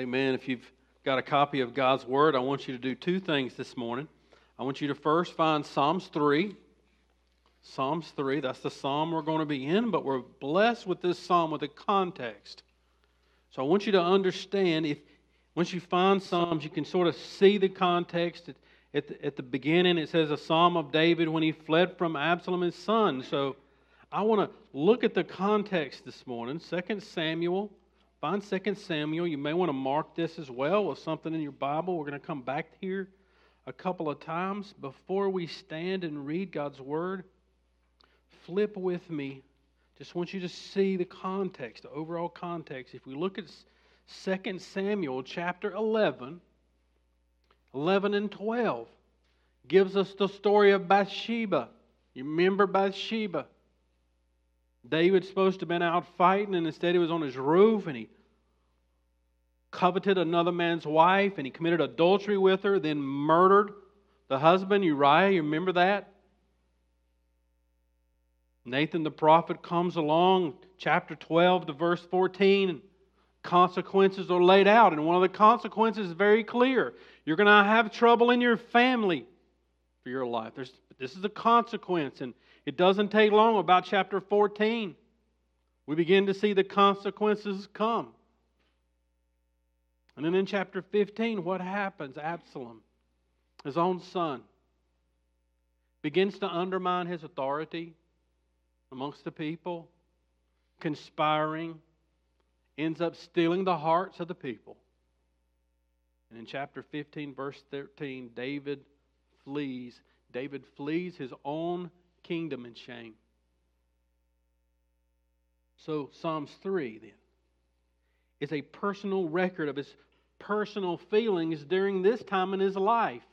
amen. If you've got a copy of God's Word, I want you to do two things this morning. I want you to first find Psalms 3. Psalms 3, that's the psalm we're going to be in, but we're blessed with this psalm with a context. So I want you to understand if once you find Psalms, you can sort of see the context. At, at, the, at the beginning, it says a psalm of David when he fled from Absalom, his son. So I want to look at the context this morning. 2 Samuel Find 2 Samuel. You may want to mark this as well with something in your Bible. We're going to come back here a couple of times. Before we stand and read God's Word, flip with me. Just want you to see the context, the overall context. If we look at 2 Samuel chapter 11, 11 and 12, gives us the story of Bathsheba. You remember Bathsheba? David's supposed to have been out fighting, and instead he was on his roof and he coveted another man's wife and he committed adultery with her, then murdered the husband, Uriah. You remember that? Nathan the prophet comes along, chapter 12 to verse 14, and consequences are laid out. And one of the consequences is very clear. You're going to have trouble in your family for your life. There's, this is a consequence. And it doesn't take long, about chapter 14, we begin to see the consequences come. And then in chapter 15, what happens? Absalom, his own son, begins to undermine his authority amongst the people, conspiring, ends up stealing the hearts of the people. And in chapter 15, verse 13, David flees. David flees his own kingdom in shame. So, Psalms 3 then is a personal record of his personal feelings during this time in his life.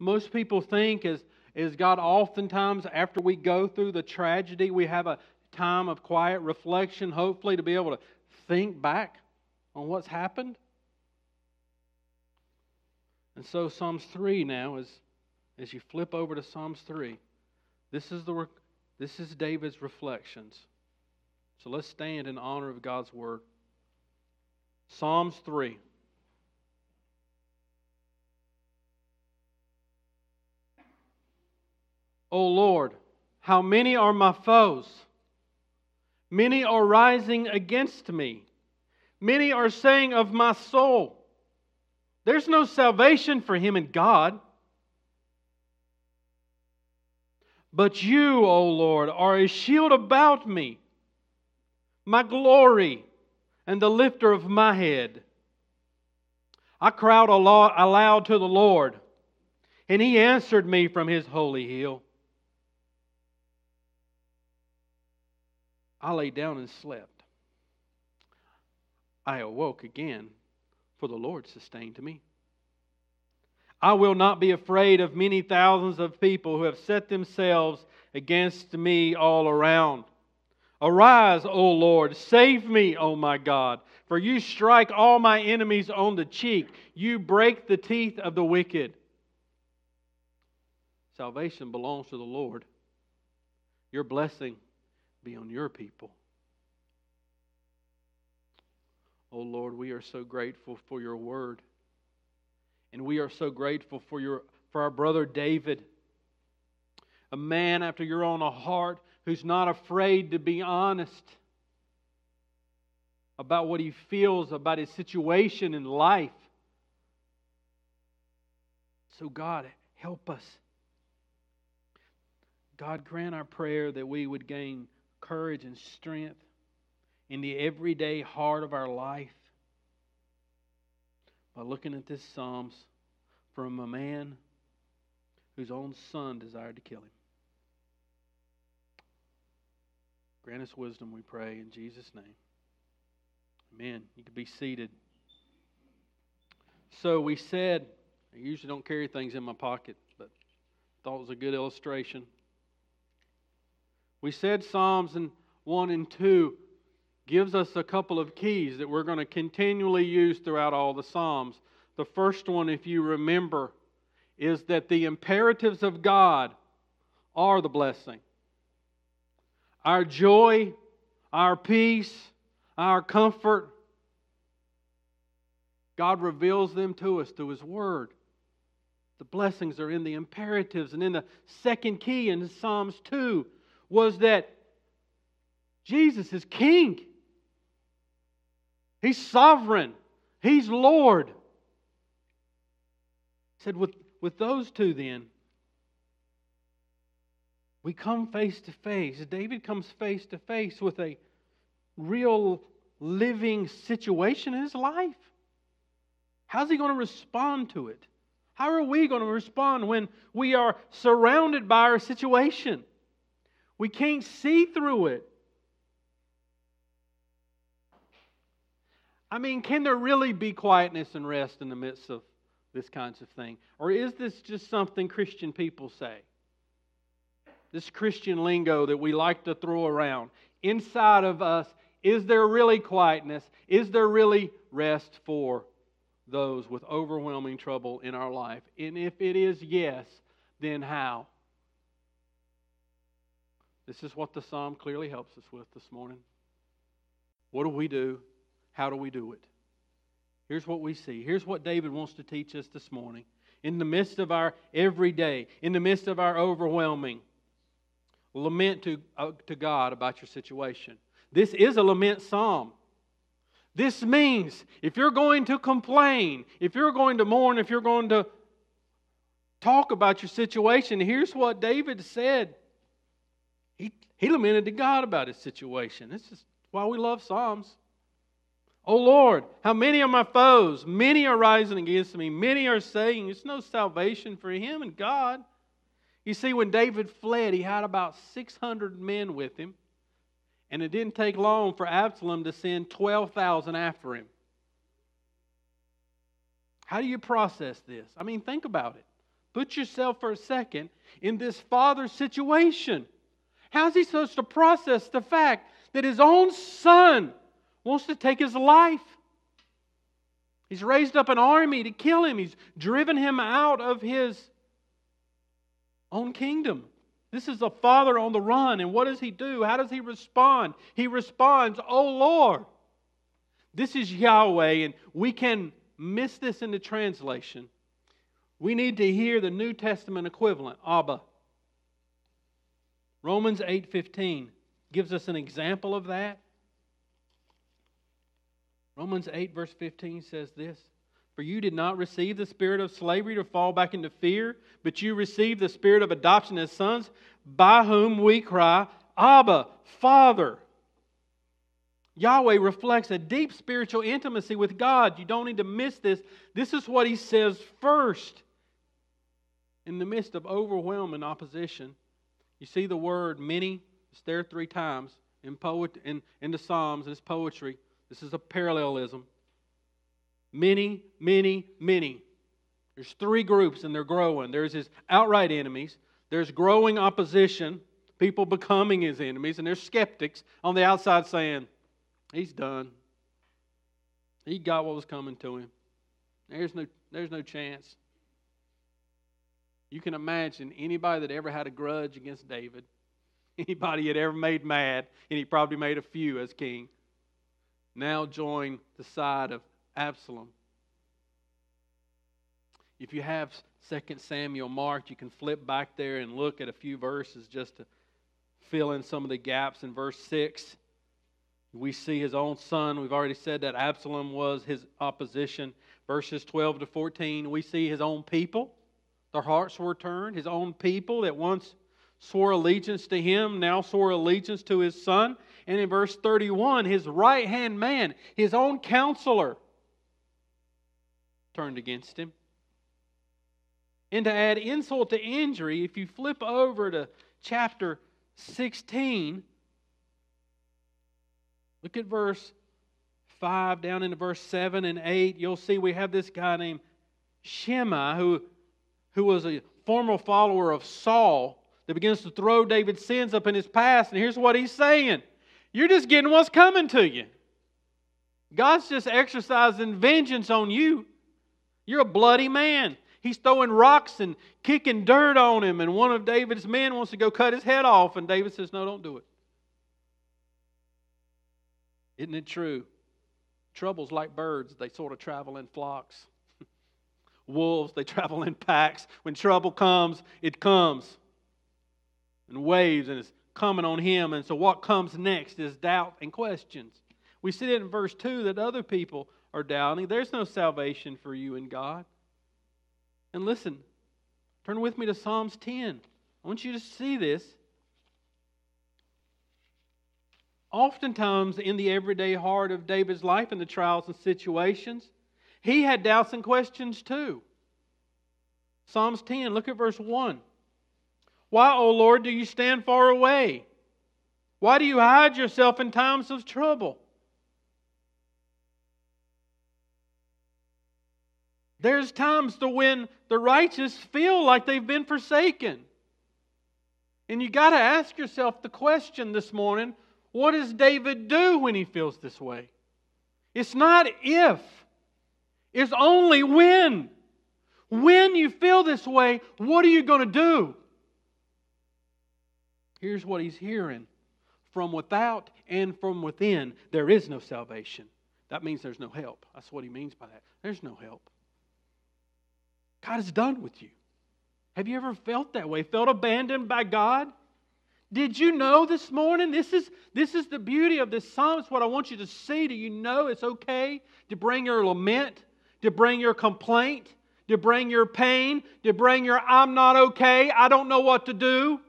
Most people think, as, as God oftentimes, after we go through the tragedy, we have a time of quiet reflection, hopefully, to be able to think back on what's happened. And so, Psalms 3 now, is, as you flip over to Psalms 3, this is, the, this is David's reflections. So let's stand in honor of God's word. Psalms 3. O Lord, how many are my foes? Many are rising against me. Many are saying of my soul, There's no salvation for him in God. But you, O Lord, are a shield about me, my glory, and the lifter of my head. I cried aloud to the Lord, and he answered me from his holy hill. I lay down and slept. I awoke again, for the Lord sustained me. I will not be afraid of many thousands of people who have set themselves against me all around. Arise, O Lord, save me, O my God, for you strike all my enemies on the cheek, you break the teeth of the wicked. Salvation belongs to the Lord. Your blessing be on your people. O Lord, we are so grateful for your word. And we are so grateful for, your, for our brother David, a man after your own heart who's not afraid to be honest about what he feels about his situation in life. So, God, help us. God, grant our prayer that we would gain courage and strength in the everyday heart of our life by looking at this Psalms from a man whose own son desired to kill him. Grant us wisdom, we pray, in Jesus' name. Amen. You can be seated. So we said, I usually don't carry things in my pocket, but thought it was a good illustration. We said Psalms and 1 and 2 gives us a couple of keys that we're going to continually use throughout all the Psalms. The first one, if you remember, is that the imperatives of God are the blessing. Our joy, our peace, our comfort, God reveals them to us through His Word. The blessings are in the imperatives. And in the second key in Psalms 2 was that Jesus is King. He's sovereign. He's Lord. He said, with, with those two, then, we come face to face. David comes face to face with a real living situation in his life. How's he going to respond to it? How are we going to respond when we are surrounded by our situation? We can't see through it. I mean, can there really be quietness and rest in the midst of this kinds of thing? Or is this just something Christian people say? This Christian lingo that we like to throw around. Inside of us, is there really quietness? Is there really rest for those with overwhelming trouble in our life? And if it is yes, then how? This is what the psalm clearly helps us with this morning. What do we do? How do we do it? Here's what we see. Here's what David wants to teach us this morning. In the midst of our everyday, in the midst of our overwhelming, lament to, uh, to God about your situation. This is a lament psalm. This means if you're going to complain, if you're going to mourn, if you're going to talk about your situation, here's what David said. He, he lamented to God about his situation. This is why we love Psalms. Oh Lord, how many are my foes? Many are rising against me. Many are saying, There's no salvation for him and God. You see, when David fled, he had about 600 men with him. And it didn't take long for Absalom to send 12,000 after him. How do you process this? I mean, think about it. Put yourself for a second in this father's situation. How's he supposed to process the fact that his own son wants to take his life. He's raised up an army to kill him, he's driven him out of his own kingdom. This is a father on the run, and what does he do? How does he respond? He responds, Oh Lord. This is Yahweh, and we can miss this in the translation. We need to hear the New Testament equivalent, Abba. Romans 8:15 gives us an example of that. Romans 8, verse 15 says this For you did not receive the spirit of slavery to fall back into fear, but you received the spirit of adoption as sons, by whom we cry, Abba, Father. Yahweh reflects a deep spiritual intimacy with God. You don't need to miss this. This is what he says first. In the midst of overwhelming opposition, you see the word many, it's there three times in, poet, in, in the Psalms, it's poetry. This is a parallelism. Many, many, many. There's three groups and they're growing. There's his outright enemies, there's growing opposition, people becoming his enemies, and there's skeptics on the outside saying, He's done. He got what was coming to him. There's no, there's no chance. You can imagine anybody that ever had a grudge against David, anybody he had ever made mad, and he probably made a few as king now join the side of Absalom. If you have 2 Samuel marked, you can flip back there and look at a few verses just to fill in some of the gaps. In verse 6, we see his own son. We've already said that Absalom was his opposition. Verses 12 to 14, we see his own people. Their hearts were turned. His own people that once swore allegiance to him now swore allegiance to his son. And in verse 31, his right hand man, his own counselor, turned against him. And to add insult to injury, if you flip over to chapter 16, look at verse 5 down into verse 7 and 8. You'll see we have this guy named Shimei who, who was a former follower of Saul that begins to throw David's sins up in his past. And here's what he's saying you're just getting what's coming to you. God's just exercising vengeance on you. You're a bloody man. He's throwing rocks and kicking dirt on him, and one of David's men wants to go cut his head off, and David says, No, don't do it. Isn't it true Trouble's like birds, they sort of travel in flocks. Wolves, they travel in packs. When trouble comes, it comes in waves and it's coming on him. And so, what comes next is doubt and questions. We see it in verse 2 that other people are doubting. There's no salvation for you in God. And listen, turn with me to Psalms 10. I want you to see this. Oftentimes, in the everyday heart of David's life, and the trials and situations, he had doubts and questions too. Psalms 10, look at verse 1. Why, O Lord, do you stand far away? Why do you hide yourself in times of trouble? There's times to when the righteous feel like they've been forsaken. And you got to ask yourself the question this morning what does David do when he feels this way? It's not if, it's only when. When you feel this way, what are you going to do? Here's what he's hearing from without and from within, there is no salvation. That means there's no help. That's what he means by that. There's no help. God is done with you. Have you ever felt that way? Felt abandoned by God? Did you know this morning? This is, this is the beauty of this psalm. It's what I want you to see. Do you know it's okay to bring your lament, to bring your complaint, to bring your pain, to bring your I'm not okay, I don't know what to do,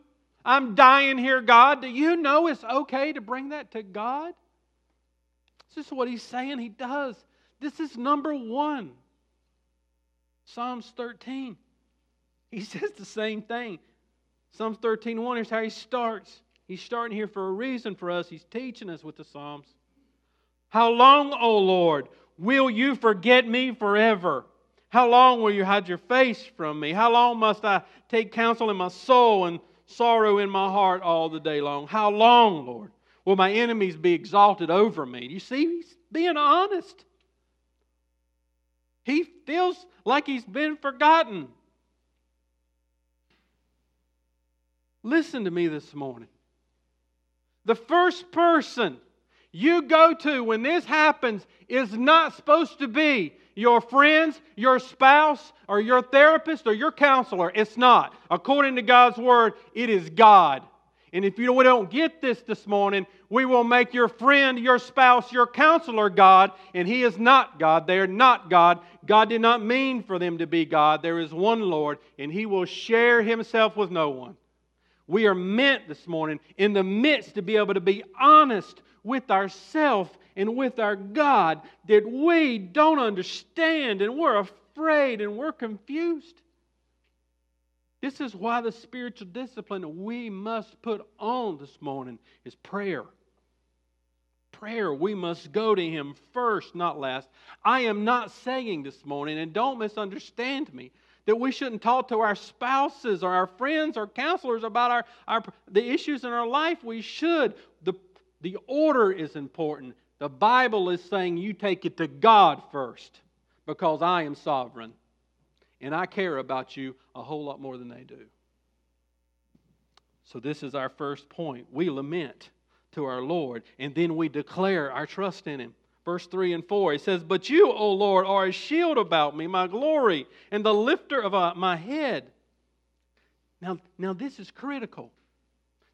I'm dying here, God? Do you know it's okay to bring that to God? This is what he's saying he does. This is number one. Psalms 13. He says the same thing. Psalms 13 1, here's how he starts. He's starting here for a reason for us. He's teaching us with the Psalms. How long, O Lord, will you forget me forever? How long will you hide your face from me? How long must I take counsel in my soul and sorrow in my heart all the day long? How long, Lord, will my enemies be exalted over me? You see, he's being honest. He feels like he's been forgotten. Listen to me this morning. The first person you go to when this happens is not supposed to be your friends, your spouse, or your therapist, or your counselor. It's not. According to God's word, it is God. And if you don't get this this morning, we will make your friend, your spouse, your counselor God, and He is not God. They are not God. God did not mean for them to be God. There is one Lord, and He will share Himself with no one. We are meant this morning in the midst to be able to be honest with ourselves and with our God that we don't understand and we're afraid and we're confused. This is why the spiritual discipline we must put on this morning is prayer. Prayer, we must go to Him first, not last. I am not saying this morning, and don't misunderstand me, that we shouldn't talk to our spouses or our friends or counselors about our, our the issues in our life. We should. The, the order is important. The Bible is saying you take it to God first because I am sovereign and I care about you a whole lot more than they do. So, this is our first point. We lament to our Lord, and then we declare our trust in Him verse 3 and 4. He says, But you, O Lord, are a shield about me, my glory, and the lifter of uh, my head. Now, now, this is critical.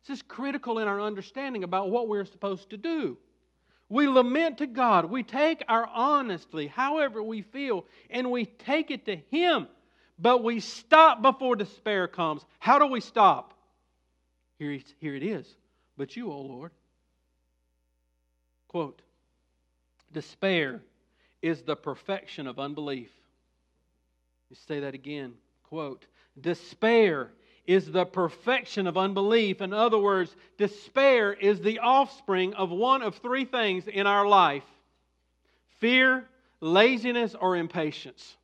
This is critical in our understanding about what we're supposed to do. We lament to God. We take our honestly, however we feel, and we take it to Him. But we stop before despair comes. How do we stop? Here, here it is. But you, O Lord. Quote Despair is the perfection of unbelief. You say that again. Quote Despair is the perfection of unbelief. In other words, despair is the offspring of one of three things in our life fear, laziness, or impatience.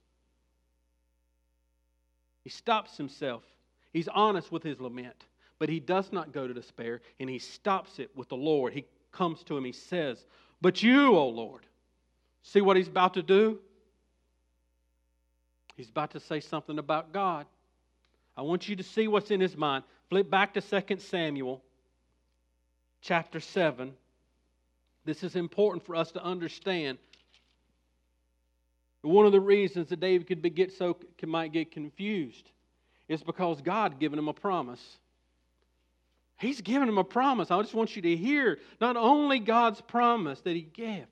He stops himself. He's honest with his lament, but he does not go to despair, and he stops it with the Lord. He comes to him, he says, but you, O Lord, see what he's about to do? He's about to say something about God. I want you to see what's in his mind. Flip back to 2 Samuel chapter 7. This is important for us to understand One of the reasons that David could be, get so might get confused is because God given him a promise. He's given him a promise. I just want you to hear not only God's promise that he gave,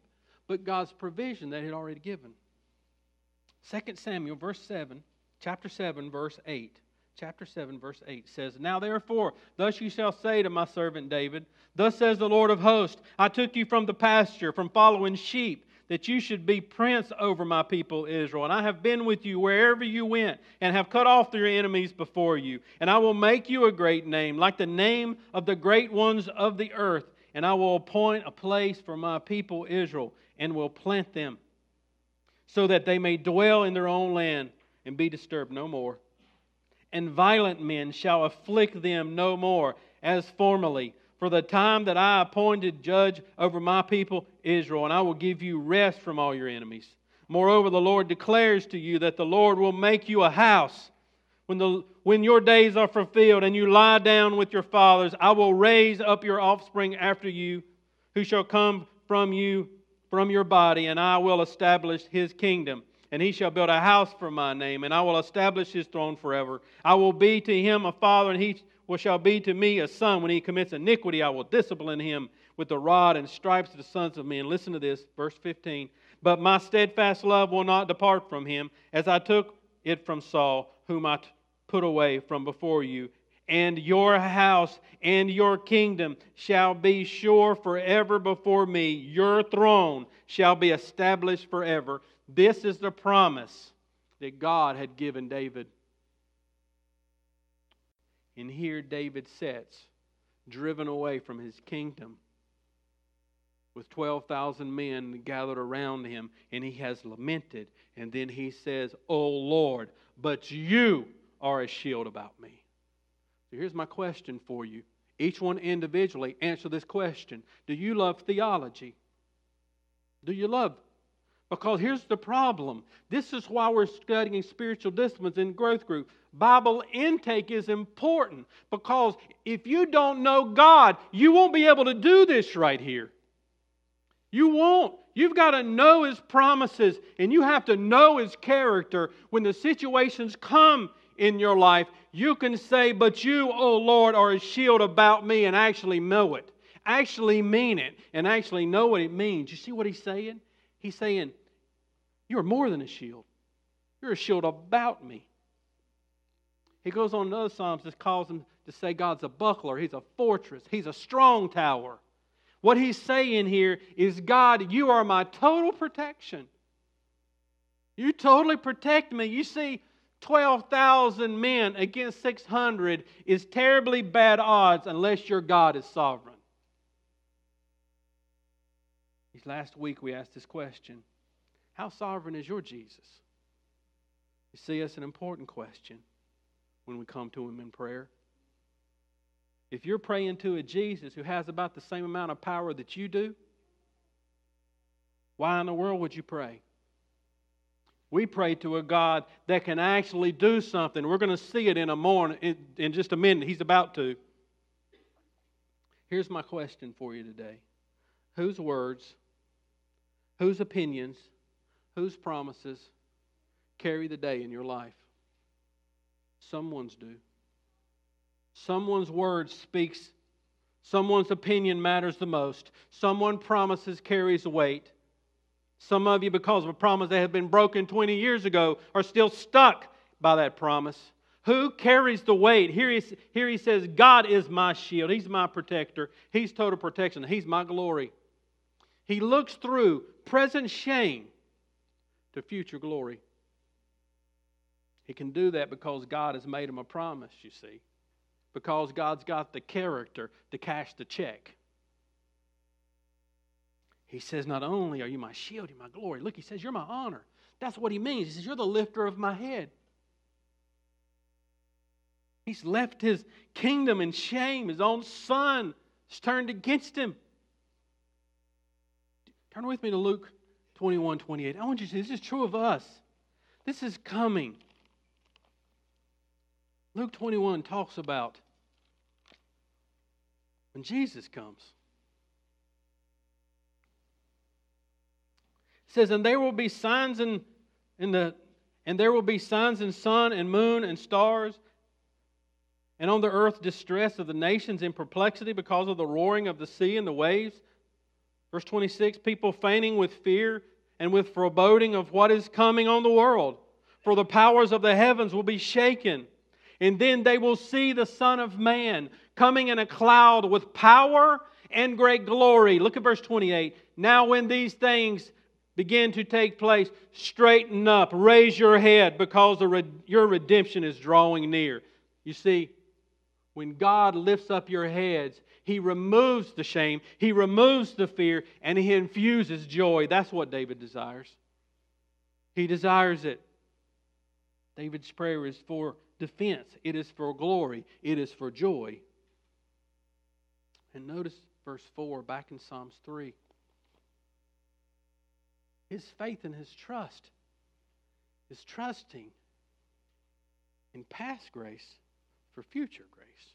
but God's provision that he had already given. 2 Samuel, verse 7, chapter 7, verse 8. Chapter 7, verse 8 says, Now therefore, thus you shall say to my servant David, Thus says the Lord of hosts, I took you from the pasture, from following sheep, that you should be prince over my people Israel. And I have been with you wherever you went, and have cut off your enemies before you. And I will make you a great name, like the name of the great ones of the earth. And I will appoint a place for my people Israel, and will plant them so that they may dwell in their own land and be disturbed no more. And violent men shall afflict them no more as formerly. For the time that I appointed judge over my people Israel, and I will give you rest from all your enemies. Moreover, the Lord declares to you that the Lord will make you a house. When, the, when your days are fulfilled and you lie down with your fathers, I will raise up your offspring after you, who shall come from you from your body, and I will establish his kingdom. And he shall build a house for my name, and I will establish his throne forever. I will be to him a father, and he shall be to me a son. When he commits iniquity, I will discipline him with the rod and stripes of the sons of men. Listen to this, verse 15. But my steadfast love will not depart from him, as I took it from Saul, whom I put away from before you, and your house and your kingdom shall be sure forever before me. Your throne shall be established forever. This is the promise that God had given David. And here David sits, driven away from his kingdom, with 12,000 men gathered around him, and he has lamented. And then he says, O Lord, but you are a shield about me. So here's my question for you. Each one individually answer this question Do you love theology? Do you love? Because here's the problem. This is why we're studying spiritual disciplines in growth group. Bible intake is important because if you don't know God, you won't be able to do this right here. You won't. You've got to know His promises and you have to know His character when the situations come in your life, you can say, But you, O Lord, are a shield about me, and actually know it. Actually mean it, and actually know what it means. You see what he's saying? He's saying, You are more than a shield, you're a shield about me. He goes on in other Psalms that calls him to say God's a buckler, He's a fortress, He's a strong tower. What he's saying here is, God, you are my total protection. You totally protect me. You see, 12,000 men against 600 is terribly bad odds unless your God is sovereign. Last week we asked this question How sovereign is your Jesus? You see, it's an important question when we come to Him in prayer. If you're praying to a Jesus who has about the same amount of power that you do, why in the world would you pray? We pray to a God that can actually do something. We're going to see it in a morning, in, in just a minute. He's about to. Here's my question for you today Whose words, whose opinions, whose promises carry the day in your life? Someone's do. Someone's word speaks. Someone's opinion matters the most. Someone promises carries weight. Some of you, because of a promise that had been broken 20 years ago, are still stuck by that promise. Who carries the weight? Here he, here he says, God is my shield. He's my protector. He's total protection. He's my glory. He looks through present shame to future glory. He can do that because God has made him a promise, you see. Because God's got the character to cash the check. He says, Not only are you my shield, you're my glory. Look, he says, You're my honor. That's what he means. He says, You're the lifter of my head. He's left his kingdom in shame. His own son has turned against him. Turn with me to Luke 21 28. I want you to see this is true of us. This is coming. Luke 21 talks about when Jesus comes. says, And there will be signs and in the and there will be signs in sun and moon and stars and on the earth distress of the nations in perplexity because of the roaring of the sea and the waves verse 26 people fainting with fear and with foreboding of what is coming on the world. For the powers of the heavens will be shaken and then they will see the son of man coming in a cloud with power and great glory. Look at verse 28 now when these things begin to take place, straighten up, raise your head because your redemption is drawing near. You see, when God lifts up your heads, He removes the shame, He removes the fear, and He infuses joy. That's what David desires. He desires it. David's prayer is for defense, it is for glory, it is for joy. And notice verse 4 back in Psalms 3 his faith and his trust is trusting in past grace for future grace.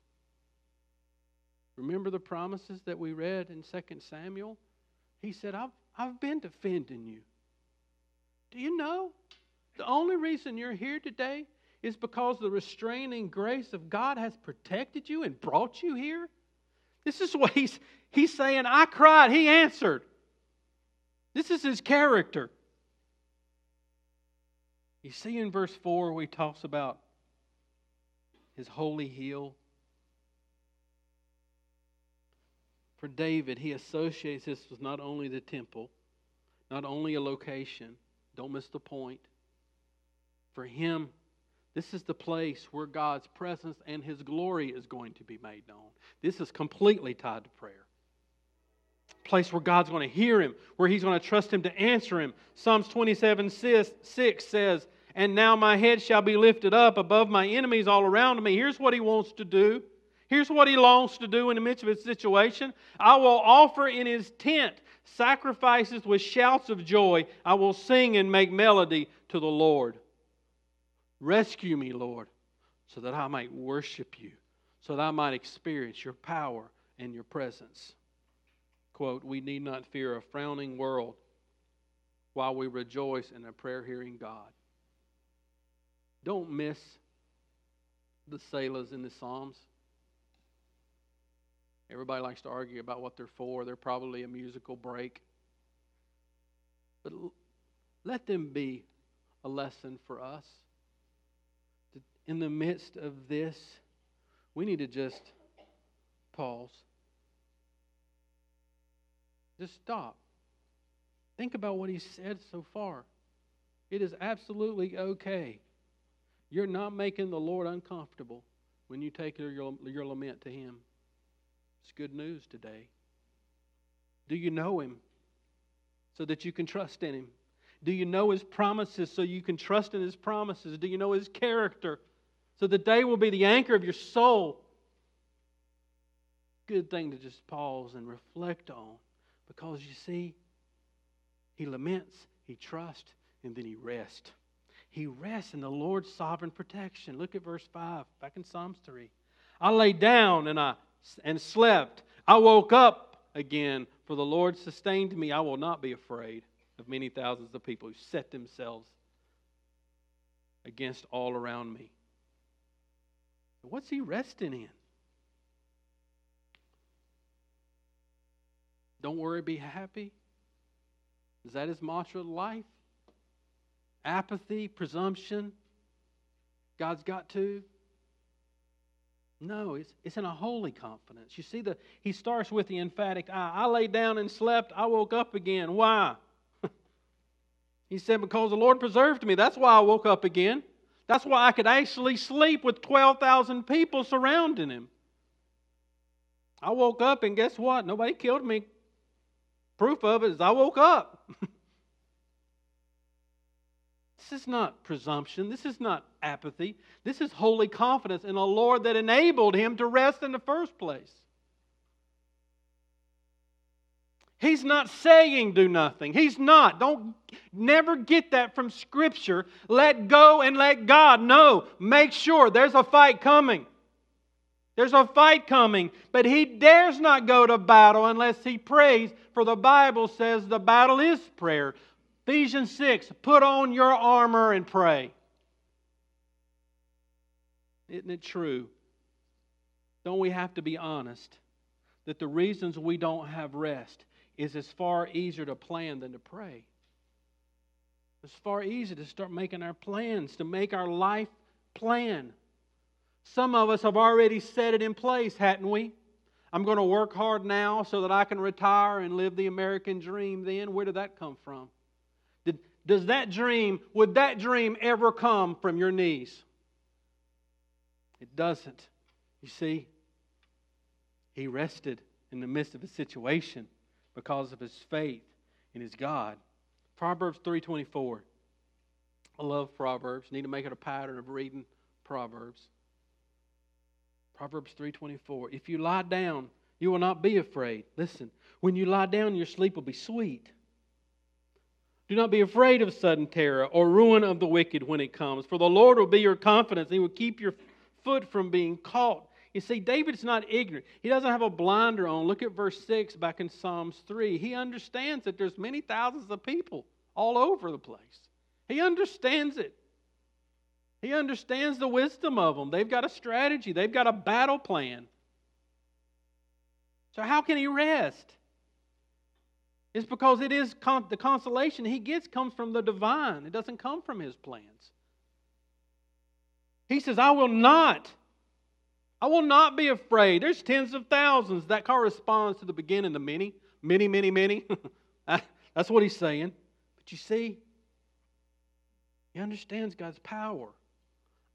Remember the promises that we read in 2 Samuel? He said, I've, I've been defending you. Do you know? The only reason you're here today is because the restraining grace of God has protected you and brought you here. This is what he's, he's saying. I cried, he answered. This is his character. You see in verse 4 where he talks about his holy hill. For David, he associates this with not only the temple, not only a location, don't miss the point. For him, this is the place where God's presence and his glory is going to be made known. This is completely tied to prayer place where God's going to hear him, where he's going to trust him to answer him. Psalms 27 6 says, And now my head shall be lifted up above my enemies all around me. Here's what he wants to do. Here's what he longs to do in the midst of his situation. I will offer in his tent sacrifices with shouts of joy. I will sing and make melody to the Lord. Rescue me, Lord, so that I might worship you, so that I might experience your power and your presence quote, we need not fear a frowning world while we rejoice in a prayer hearing God. Don't miss the Selahs in the Psalms. Everybody likes to argue about what they're for. They're probably a musical break. But let them be a lesson for us. In the midst of this, we need to just pause just stop. Think about what he said so far. It is absolutely okay. You're not making the Lord uncomfortable when you take your, your lament to him. It's good news today. Do you know him so that you can trust in him? Do you know his promises so you can trust in his promises? Do you know his character so that they will be the anchor of your soul? Good thing to just pause and reflect on. Because you see, he laments, he trusts, and then he rests. He rests in the Lord's sovereign protection. Look at verse 5, back in Psalms 3. I lay down and I and slept. I woke up again, for the Lord sustained me. I will not be afraid of many thousands of people who set themselves against all around me. What's he resting in? Don't worry, be happy. Is that his mantra of life? Apathy, presumption. God's got to. No, it's, it's in a holy confidence. You see, the he starts with the emphatic I. I lay down and slept. I woke up again. Why? he said, Because the Lord preserved me. That's why I woke up again. That's why I could actually sleep with 12,000 people surrounding him. I woke up and guess what? Nobody killed me Proof of it is I woke up. this is not presumption. This is not apathy. This is holy confidence in a Lord that enabled him to rest in the first place. He's not saying do nothing. He's not. Don't never get that from Scripture. Let go and let God. No, make sure there's a fight coming. There's a fight coming, but he dares not go to battle unless he prays, for the Bible says the battle is prayer. Ephesians 6 put on your armor and pray. Isn't it true? Don't we have to be honest that the reasons we don't have rest is it's far easier to plan than to pray? It's far easier to start making our plans, to make our life plan. Some of us have already set it in place, hadn't we? I'm going to work hard now so that I can retire and live the American dream then. Where did that come from? Does that dream, would that dream ever come from your knees? It doesn't. You see, he rested in the midst of a situation because of his faith in his God. Proverbs 3:24. I love Proverbs. Need to make it a pattern of reading Proverbs. Proverbs 3:24. If you lie down, you will not be afraid. Listen, when you lie down, your sleep will be sweet. Do not be afraid of sudden terror or ruin of the wicked when it comes, for the Lord will be your confidence. He will keep your foot from being caught. You see, David's not ignorant. He doesn't have a blinder on. Look at verse 6 back in Psalms 3. He understands that there's many thousands of people all over the place. He understands it. He understands the wisdom of them. They've got a strategy, they've got a battle plan. So, how can he rest? It's because it is con- the consolation he gets comes from the divine. It doesn't come from his plans. He says, I will not I will not be afraid. There's tens of thousands. That corresponds to the beginning, the many, many, many, many. Ah, that's what he's saying. But you see, he understands God's power,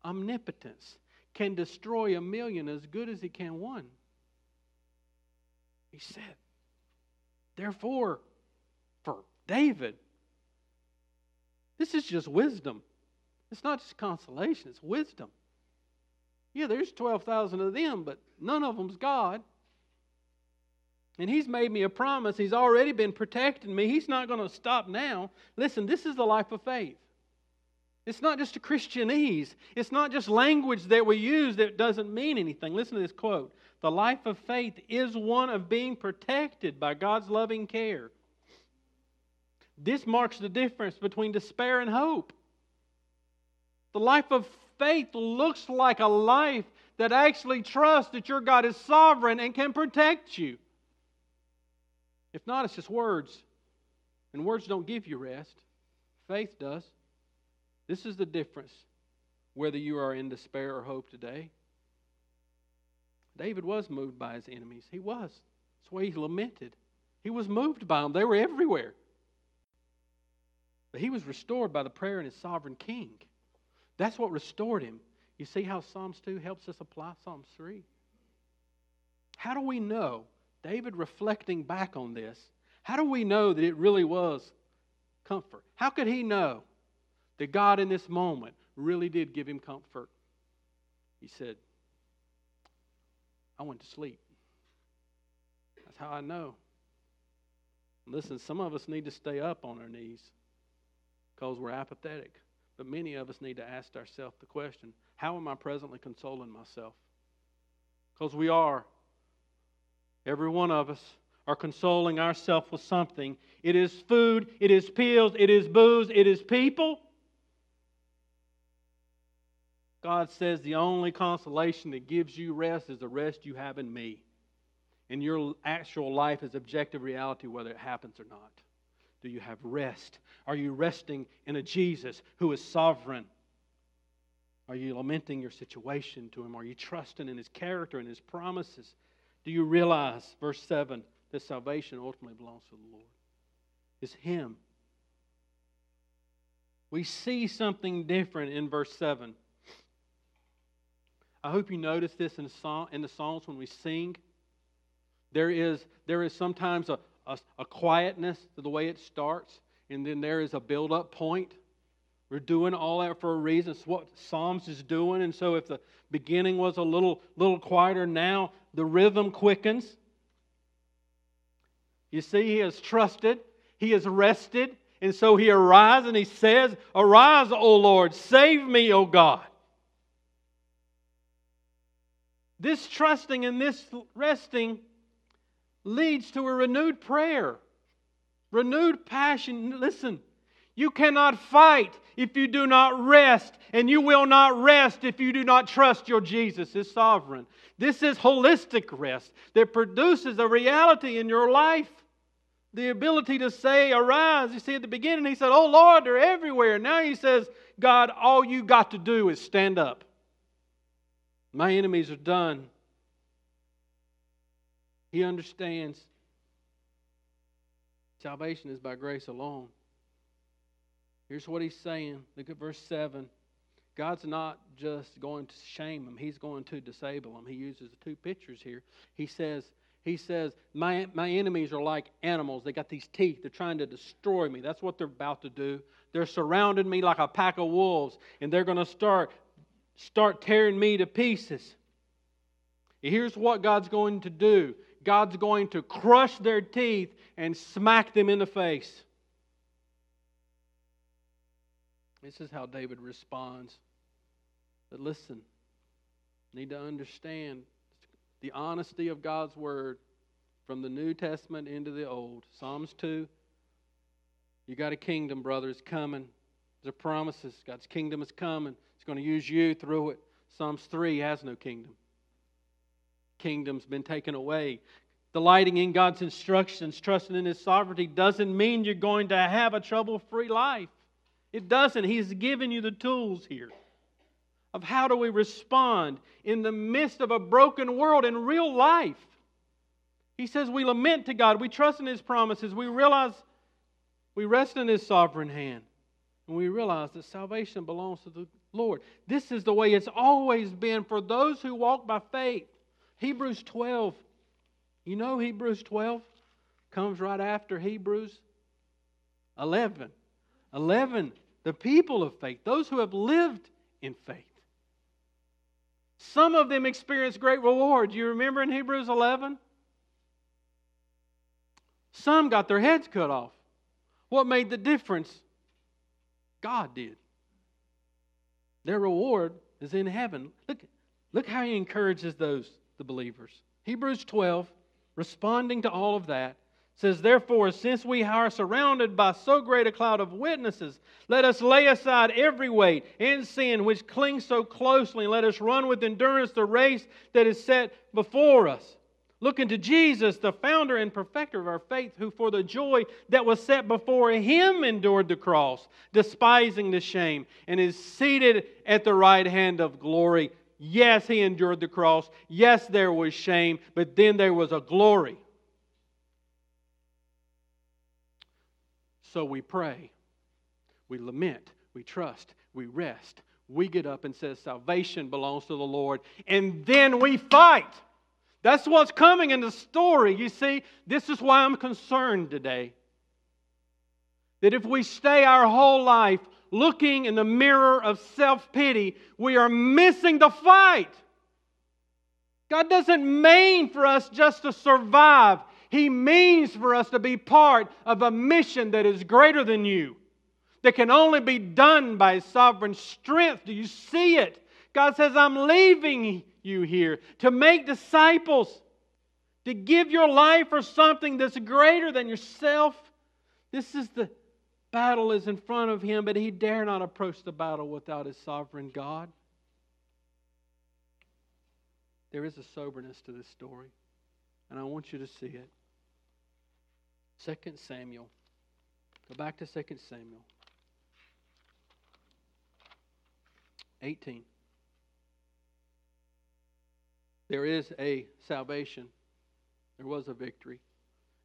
omnipotence, can destroy a million as good as he can one. He said, therefore, for David, this is just wisdom. It's not just consolation, it's wisdom. Yeah, there's 12,000 of them, but none of them's God. And He's made me a promise. He's already been protecting me. He's not going to stop now. Listen, this is the life of faith. It's not just a Christianese. It's not just language that we use that doesn't mean anything. Listen to this quote The life of faith is one of being protected by God's loving care. This marks the difference between despair and hope. The life of faith looks like a life that actually trusts that your God is sovereign and can protect you. If not, it's just words. And words don't give you rest, faith does. This is the difference whether you are in despair or hope today. David was moved by his enemies. He was. That's why he lamented. He was moved by them, they were everywhere. But he was restored by the prayer in his sovereign king. That's what restored him. You see how Psalms 2 helps us apply Psalms 3? How do we know, David reflecting back on this, how do we know that it really was comfort? How could he know that God in this moment really did give him comfort? He said, I went to sleep. That's how I know. Listen, some of us need to stay up on our knees because we're apathetic. But many of us need to ask ourselves the question how am I presently consoling myself? Because we are. Every one of us are consoling ourselves with something. It is food, it is pills, it is booze, it is people. God says the only consolation that gives you rest is the rest you have in me. And your actual life is objective reality, whether it happens or not. Do you have rest? Are you resting in a Jesus who is sovereign? Are you lamenting your situation to Him? Are you trusting in His character and His promises? Do you realize, verse 7, that salvation ultimately belongs to the Lord? It's Him. We see something different in verse 7. I hope you notice this in, song, in the Psalms when we sing. There is, there is sometimes a, a, a quietness to the way it starts, and then there is a build up point. We're doing all that for a reason. It's what Psalms is doing. And so if the beginning was a little, little quieter, now the rhythm quickens. You see, he has trusted, he has rested, and so he arises and he says, Arise, O Lord, save me, O God. This trusting and this resting leads to a renewed prayer, renewed passion. Listen, You cannot fight if you do not rest, and you will not rest if you do not trust your Jesus is sovereign. This is holistic rest that produces a reality in your life. The ability to say, Arise. You see, at the beginning, he said, Oh Lord, they're everywhere. Now he says, God, all you got to do is stand up. My enemies are done. He understands salvation is by grace alone. Here's what he's saying. Look at verse 7. God's not just going to shame him, he's going to disable him. He uses the two pictures here. He says, he says, my, my enemies are like animals. They got these teeth. They're trying to destroy me. That's what they're about to do. They're surrounding me like a pack of wolves, and they're going to start, start tearing me to pieces. Here's what God's going to do God's going to crush their teeth and smack them in the face. This is how David responds. But listen, need to understand the honesty of God's word from the New Testament into the Old. Psalms 2. You got a kingdom, brother. It's coming. There's promises. God's kingdom is coming. He's going to use you through it. Psalms 3 has no kingdom. Kingdom's been taken away. Delighting in God's instructions, trusting in His sovereignty, doesn't mean you're going to have a trouble free life. It doesn't. He's given you the tools here of how do we respond in the midst of a broken world in real life. He says we lament to God, we trust in His promises, we realize we rest in His sovereign hand, and we realize that salvation belongs to the Lord. This is the way it's always been for those who walk by faith. Hebrews 12. You know Hebrews 12 comes right after Hebrews 11. 11 the people of faith, those who have lived in faith. Some of them experienced great reward. You remember in Hebrews 11? Some got their heads cut off. What made the difference? God did. Their reward is in heaven. Look, look how he encourages those, the believers. Hebrews 12, responding to all of that, says, Therefore, since we are surrounded by so great a cloud of witnesses, let us lay aside every weight and sin which clings so closely, and let us run with endurance the race that is set before us. Looking to Jesus, the founder and perfecter of our faith, who for the joy that was set before him endured the cross, despising the shame, and is seated at the right hand of glory. Yes, he endured the cross. Yes, there was shame, but then there was a glory. So we pray, we lament, we trust, we rest. We get up and say salvation belongs to the Lord, and then we fight. That's what's coming in the story. You see, this is why I'm concerned today. That if we stay our whole life looking in the mirror of self pity, we are missing the fight. God doesn't mean for us just to survive, he means for us to be part of a mission that is greater than you, that can only be done by His sovereign strength. Do you see it? God says, I'm leaving you here to make disciples, to give your life for something that's greater than yourself. This is the battle is in front of him, but he dare not approach the battle without his sovereign God. There is a soberness to this story, and I want you to see it. 2 Samuel. Go back to 2 Samuel. 18. There is a salvation. There was a victory,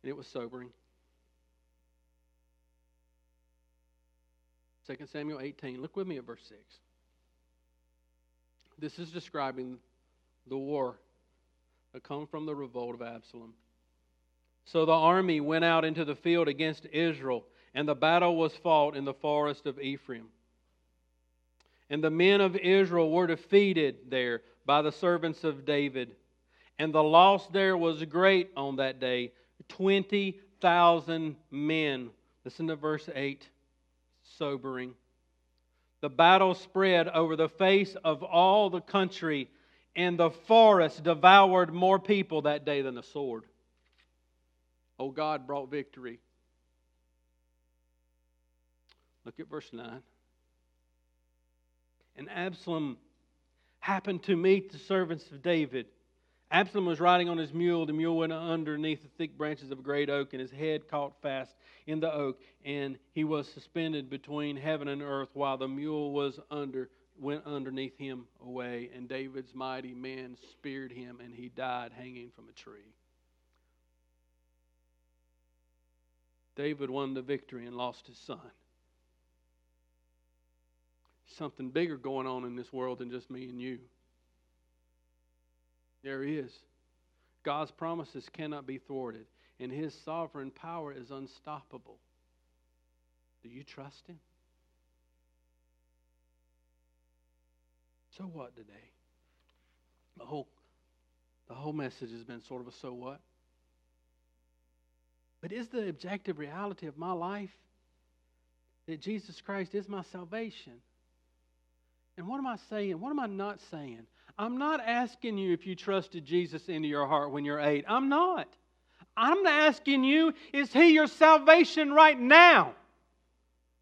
and it was sobering. 2 Samuel 18. Look with me at verse 6. This is describing the war that come from the revolt of Absalom. So the army went out into the field against Israel, and the battle was fought in the forest of Ephraim. And the men of Israel were defeated there by the servants of David. And the loss there was great on that day 20,000 men. Listen to verse 8. Sobering. The battle spread over the face of all the country, and the forest devoured more people that day than the sword. Oh, God brought victory. Look at verse 9. And Absalom happened to meet the servants of David. Absalom was riding on his mule. The mule went underneath the thick branches of a great oak, and his head caught fast in the oak, and he was suspended between heaven and earth while the mule was under went underneath him away, and David's mighty men speared him, and he died hanging from a tree. David won the victory and lost his son. Something bigger going on in this world than just me and you. There is. God's promises cannot be thwarted, and his sovereign power is unstoppable. Do you trust him? So what today? The whole the whole message has been sort of a so what. But is the objective reality of my life that Jesus Christ is my salvation? And what am I saying? What am I not saying? I'm not asking you if you trusted Jesus into your heart when you're eight. I'm not. I'm asking you, is He your salvation right now?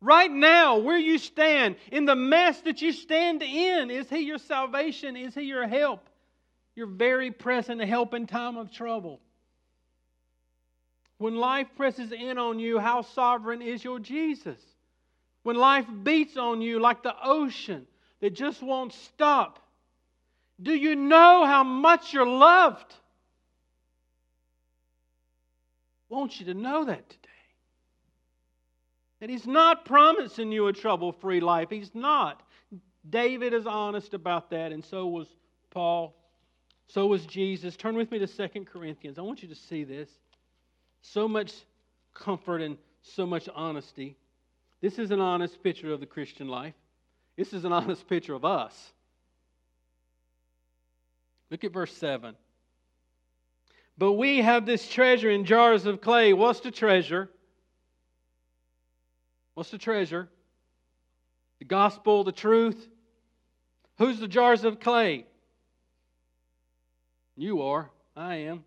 Right now, where you stand, in the mess that you stand in, is He your salvation? Is He your help? Your very present help in time of trouble. When life presses in on you, how sovereign is your Jesus? When life beats on you like the ocean that just won't stop, do you know how much you're loved? I want you to know that today. That He's not promising you a trouble free life. He's not. David is honest about that, and so was Paul. So was Jesus. Turn with me to 2 Corinthians. I want you to see this. So much comfort and so much honesty. This is an honest picture of the Christian life. This is an honest picture of us. Look at verse 7. But we have this treasure in jars of clay. What's the treasure? What's the treasure? The gospel, the truth. Who's the jars of clay? You are. I am.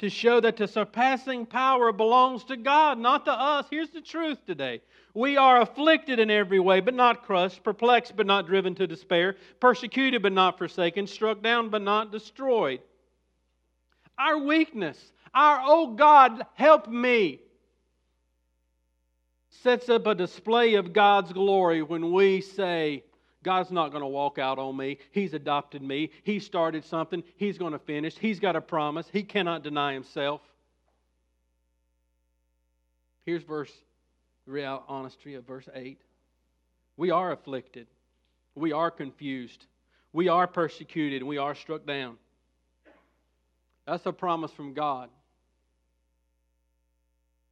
To show that the surpassing power belongs to God, not to us. Here's the truth today. We are afflicted in every way, but not crushed, perplexed, but not driven to despair, persecuted, but not forsaken, struck down, but not destroyed. Our weakness, our, oh God, help me, sets up a display of God's glory when we say, God's not going to walk out on me. He's adopted me. He started something. He's going to finish. He's got a promise. He cannot deny himself. Here's verse real honesty of verse 8. We are afflicted. We are confused. We are persecuted we are struck down. That's a promise from God.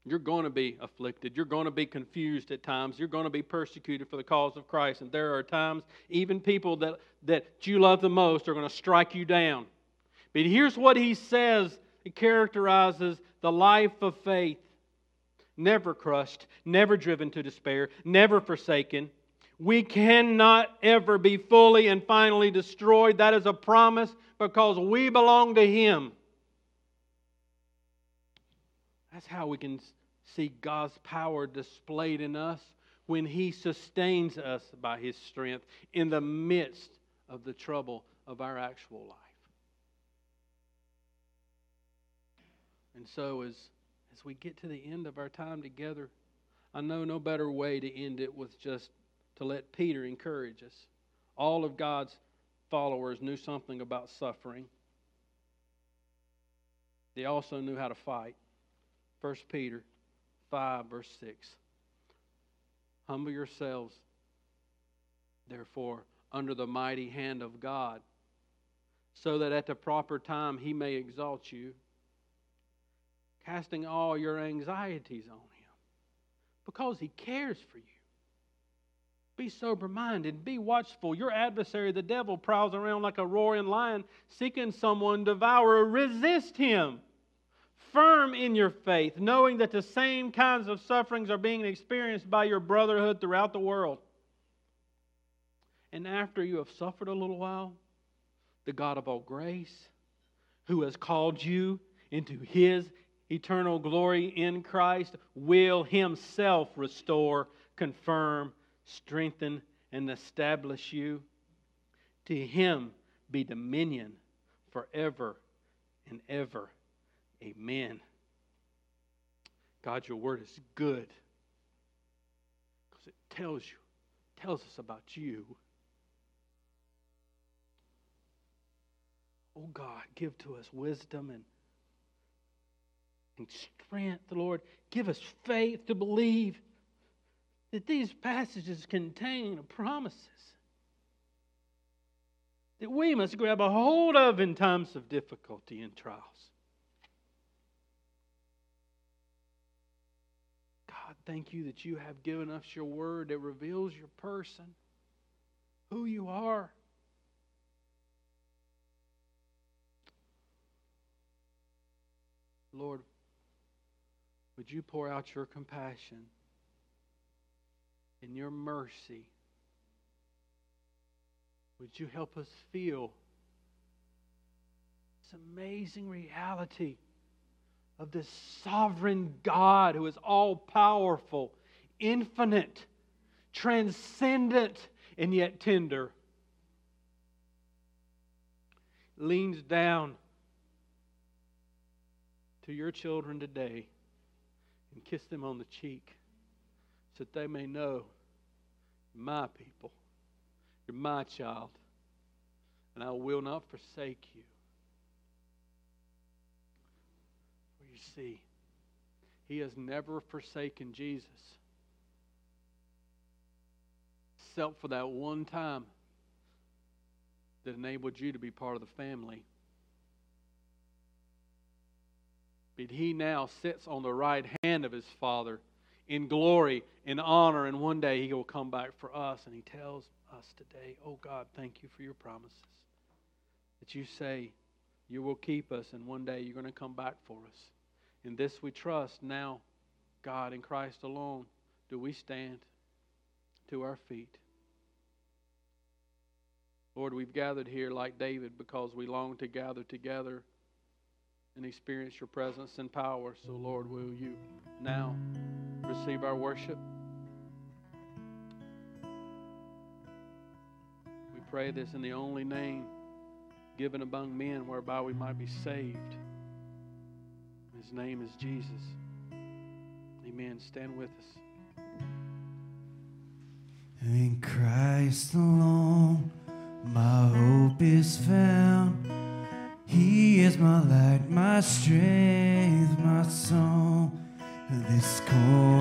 You're going to be afflicted. You're going to be confused at times. You're going to be persecuted for the cause of Christ. And there are times, even people that, that you love the most are going to strike you down. But here's what he says it characterizes the life of faith never crushed, never driven to despair, never forsaken. We cannot ever be fully and finally destroyed. That is a promise because we belong to Him. That's how we can see God's power displayed in us when He sustains us by His strength in the midst of the trouble of our actual life. And so, as, as we get to the end of our time together, I know no better way to end it with just to let Peter encourage us. All of God's followers knew something about suffering. They also knew how to fight. 1 Peter 5, verse 6. Humble yourselves, therefore, under the mighty hand of God, so that at the proper time he may exalt you, casting all your anxieties on him, because he cares for you. Be sober minded, be watchful. Your adversary, the devil, prowls around like a roaring lion, seeking someone to devour. Resist him firm in your faith, knowing that the same kinds of sufferings are being experienced by your brotherhood throughout the world. And after you have suffered a little while, the God of all grace, who has called you into his eternal glory in Christ, will himself restore, confirm, strengthen, and establish you. To him be dominion forever and ever. Amen. God, your word is good because it tells you, tells us about you. Oh God, give to us wisdom and, and strength, Lord. Give us faith to believe that these passages contain promises that we must grab a hold of in times of difficulty and trials. God, thank you that you have given us your word that reveals your person, who you are. Lord, would you pour out your compassion and your mercy? Would you help us feel this amazing reality of this sovereign God who is all powerful, infinite, transcendent, and yet tender? Leans down to your children today and kiss them on the cheek so that they may know my people, you're my child, and I will not forsake you. You see, he has never forsaken Jesus, except for that one time that enabled you to be part of the family. But he now sits on the right hand of his Father in glory, in honor, and one day he will come back for us. And he tells us today, Oh God, thank you for your promises. That you say you will keep us, and one day you're going to come back for us. In this we trust now, God, in Christ alone, do we stand to our feet. Lord, we've gathered here like David because we long to gather together and experience your presence and power. So, Lord, will you now receive our worship? We pray this in the only name given among men whereby we might be saved. His name is Jesus. Amen. Stand with us. In Christ alone, my hope is found. He is my light, my strength, my song. This corner.